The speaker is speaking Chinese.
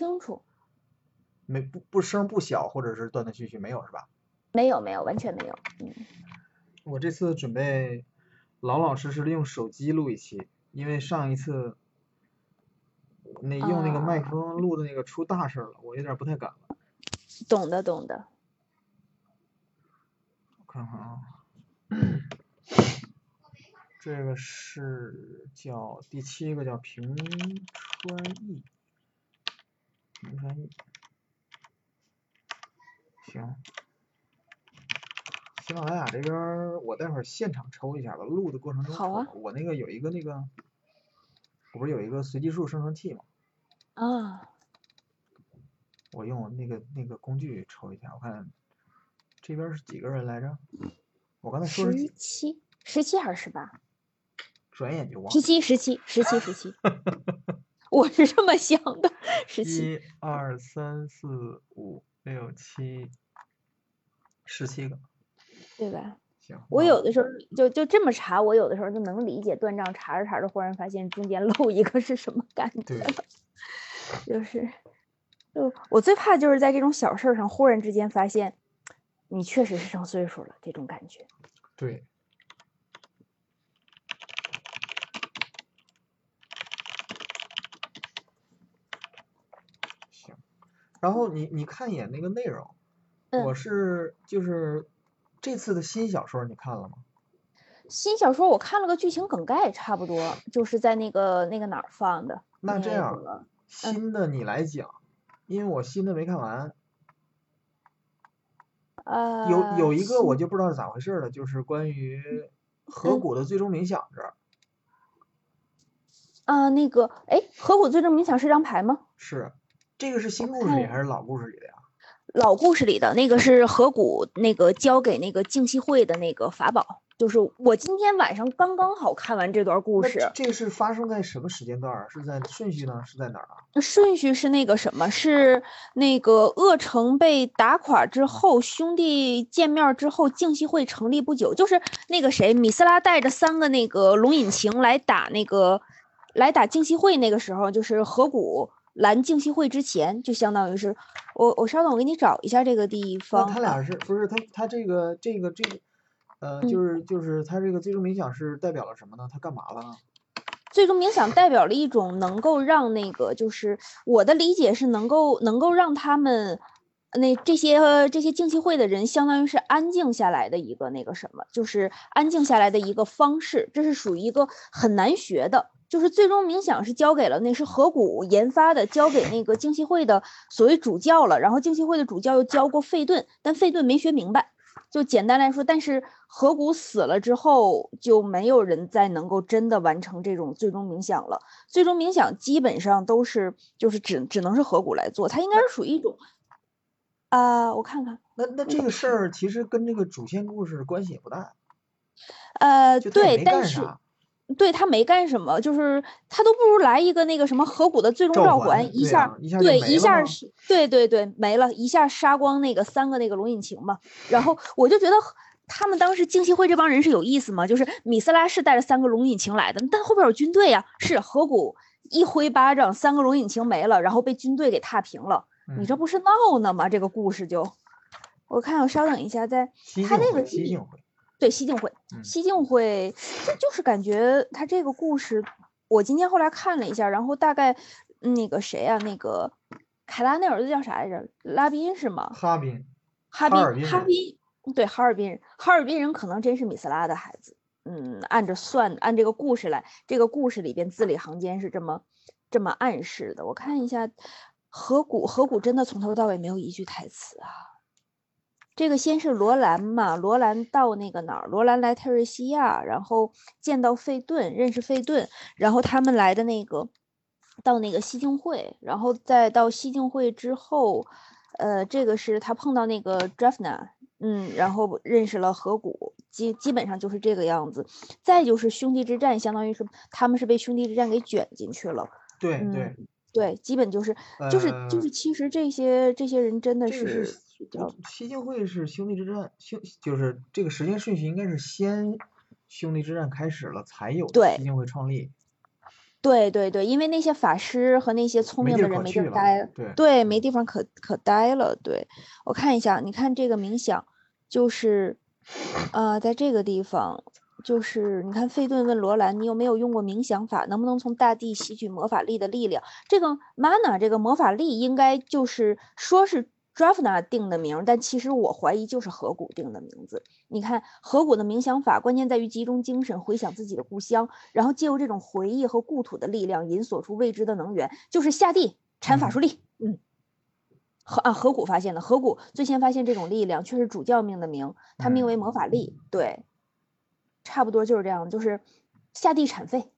清楚。没不不声不小，或者是断断续续，没有是吧？没有没有，完全没有。嗯。我这次准备老老实实的用手机录一期，因为上一次那用那个麦克风录的那个出大事了，我有点不太敢了。懂的懂的。我看看啊，这个是叫第七个叫平川义，平川义。行，喜马拉雅这边我待会儿现场抽一下吧，录的过程中好啊。我那个有一个那个，我不是有一个随机数生成器吗？啊。我用那个那个工具抽一下，我看这边是几个人来着？我刚才说十七，十七还是十八？转眼就忘了。十七，十七，十七，十七。我是这么想的，十七。一二三四五。六七十七个，对吧？行，我有的时候就就这么查，我有的时候就能理解断账，查着查着忽然发现中间漏一个是什么感觉了，就是，就我最怕就是在这种小事上忽然之间发现你确实是上岁数了这种感觉。对。然后你你看一眼那个内容，我是就是这次的新小说你看了吗？新小说我看了个剧情梗概，差不多就是在那个那个哪儿放的。那这样，新的你来讲，因为我新的没看完。呃。有有一个我就不知道是咋回事了，就是关于河谷的最终冥想这儿。啊，那个，哎，河谷最终冥想是张牌吗？是。这个是新故事里还是老故事里的呀？老故事里的那个是河谷那个交给那个静息会的那个法宝，就是我今天晚上刚刚好看完这段故事。这个是发生在什么时间段啊？是在顺序呢？是在哪儿啊？顺序是那个什么？是那个恶城被打垮之后，兄弟见面之后，静息会成立不久，就是那个谁，米斯拉带着三个那个龙引擎来打那个来打静息会，那个时候就是河谷。蓝静息会之前，就相当于是我我稍等，我给你找一下这个地方。他俩是不是他他这个这个这个呃，就是就是他这个最终冥想是代表了什么呢？他干嘛了呢？最终冥想代表了一种能够让那个，就是我的理解是能够能够让他们那这些这些静息会的人，相当于是安静下来的一个那个什么，就是安静下来的一个方式。这是属于一个很难学的。就是最终冥想是交给了那是河谷研发的，交给那个静息会的所谓主教了。然后静息会的主教又教过费顿，但费顿没学明白。就简单来说，但是河谷死了之后，就没有人再能够真的完成这种最终冥想了。最终冥想基本上都是就是只只能是河谷来做，它应该是属于一种啊，我看看。那那这个事儿其实跟这个主线故事关系也不大。呃，对，但是。对他没干什么，就是他都不如来一个那个什么河谷的最终召唤，一下对一下是，对对对没了一下杀光那个三个那个龙引擎嘛。然后我就觉得他们当时惊奇会这帮人是有意思吗？就是米斯拉是带着三个龙引擎来的，但后边有军队呀。是河谷一挥巴掌，三个龙引擎没了，然后被军队给踏平了。你这不是闹呢吗？这个故事就，我看我稍等一下，在他那个。对西晋会，西晋会，这就是感觉他这个故事，我今天后来看了一下，然后大概那个谁啊，那个凯拉那儿子叫啥来着？拉宾是吗？哈宾，哈宾，哈宾，对，哈尔滨人，哈尔滨人可能真是米斯拉的孩子。嗯，按着算，按这个故事来，这个故事里边字里行间是这么这么暗示的。我看一下，河谷，河谷真的从头到尾没有一句台词啊。这个先是罗兰嘛，罗兰到那个哪儿？罗兰来特瑞西亚，然后见到费顿，认识费顿，然后他们来的那个到那个西境会，然后再到西境会之后，呃，这个是他碰到那个 Drafna，嗯，然后认识了河谷，基基本上就是这个样子。再就是兄弟之战，相当于是他们是被兄弟之战给卷进去了。对对对，基本就是就是就是，其实这些这些人真的是。西境会是兄弟之战，兄就是这个时间顺序应该是先兄弟之战开始了，才有西境会创立。对对对，因为那些法师和那些聪明的人没地方待，对对，没地方可可待了。对我看一下，你看这个冥想，就是呃，在这个地方，就是你看费顿问罗兰，你有没有用过冥想法？能不能从大地吸取魔法力的力量？这个 mana 这个魔法力应该就是说是。Drafna 定的名，但其实我怀疑就是河谷定的名字。你看河谷的冥想法，关键在于集中精神，回想自己的故乡，然后借由这种回忆和故土的力量，引索出未知的能源，就是下地产法术力。嗯，河啊河谷发现的，河谷最先发现这种力量，却是主教命的名，他命为魔法力。对，差不多就是这样，就是下地产废。